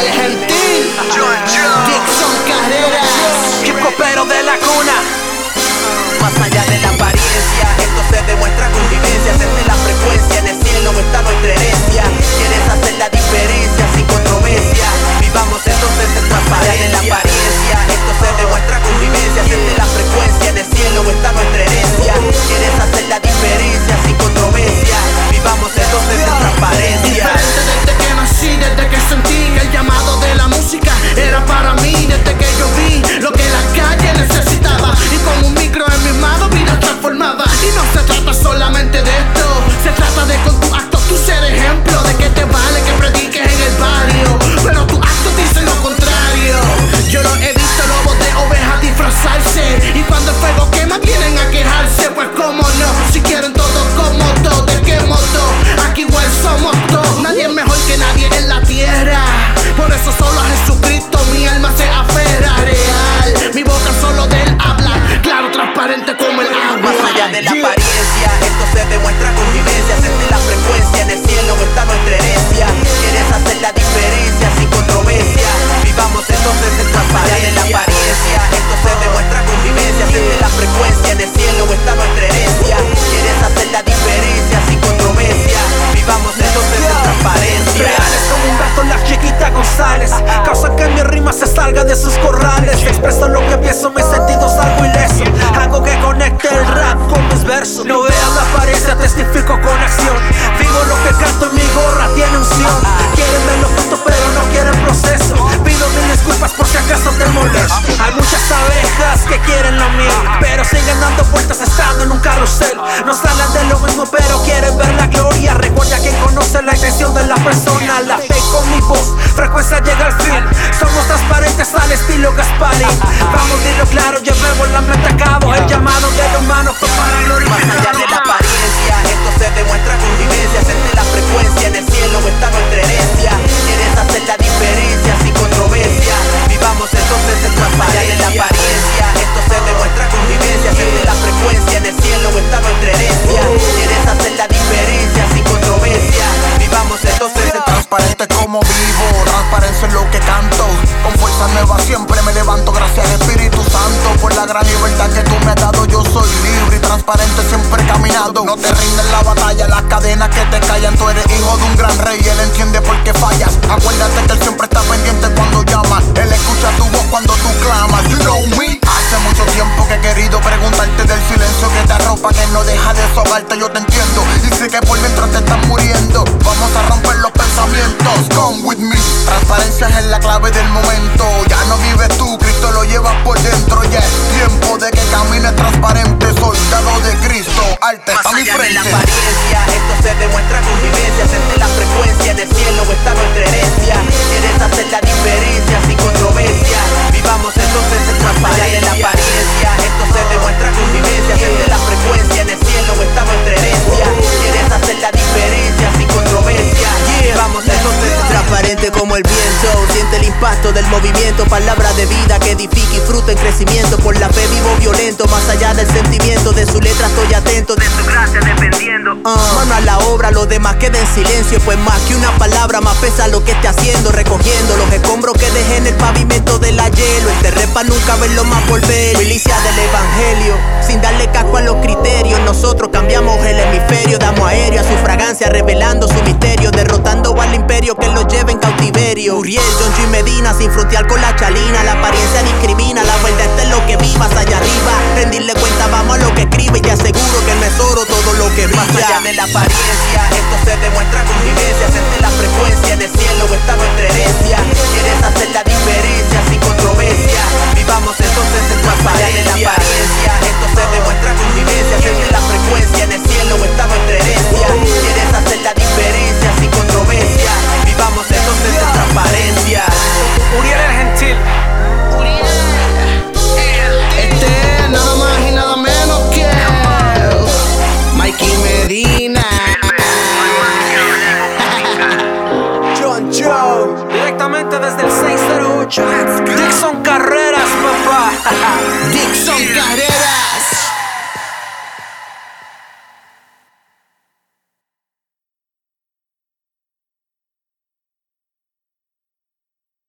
el gentil. Dixon Carreras. Hip hopero de la cuna. Más allá de la apariencia, esto se demuestra con trata solamente de esto, se trata de con tu acto tú ser ejemplo. De que te vale que prediques de la apariencia, esto se demuestra con vivencias. Desde la frecuencia en el cielo está nuestra herencia. Quieres hacer la diferencia sin controversia. Vivamos entonces en transparencia. Con mis versos No veas la apariencia, testifico con acción. Vivo lo que canto y mi gorra tiene unción. Quieren verlo justo pero no quieren proceso. Pido mil disculpas por si acaso te molesto. Hay muchas abejas que quieren lo mío Pero siguen dando vueltas estando en un carrusel. No salen de lo mismo pero quieren ver la entonces en transparencia. de la apariencia, esto se demuestra con vivencias. Desde la frecuencia en el cielo está nuestra herencia. Quieres hacer la diferencia sin controversia. Vivamos entonces en Transparente como vivo, transparencia en lo que canto. Con fuerza nueva siempre me levanto, gracias Espíritu Santo. Por la gran libertad que tú me has dado, yo soy libre y transparente siempre caminando. No te rindes la batalla, las cadenas que te callan. Tú eres hijo de un gran rey, él entiende por qué fallas. Acuérdate que él pensamientos. Come with me. Transparencia es la clave del momento. Ya no vives tú, Cristo lo llevas por dentro. Ya es tiempo de que camines transparente. Soldado de Cristo, arte Más a mi allá de frente. la apariencia, esto se demuestra con vivencias. Impacto del movimiento. Palabra de vida que edifica y fruta en crecimiento. Por la fe vivo violento, más allá del sentimiento. De su letra estoy atento, de su gracia dependiendo. Ah, mano a la obra, lo demás queda en silencio. Pues más que una palabra, más pesa lo que esté haciendo. Recogiendo los escombros que dejé en el pavimento de la hielo. Enterré pa' nunca verlo más volver. Milicia del evangelio, sin darle casco a los criterios. Más allá de la apariencia,